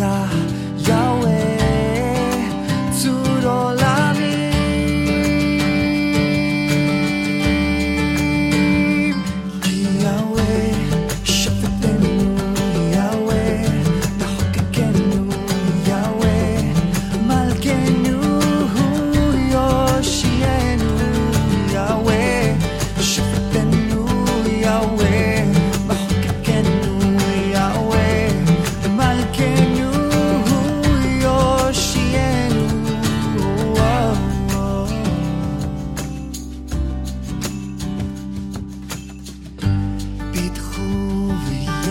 yeah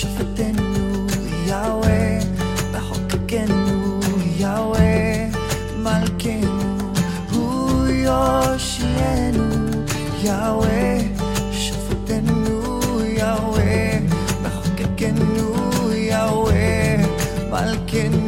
שופטנו יהוה, מחוקקנו יהוה, מלכנו הוא יושיענו יהוה, שופטנו יהוה, מחוקקנו יהוה, מלכנו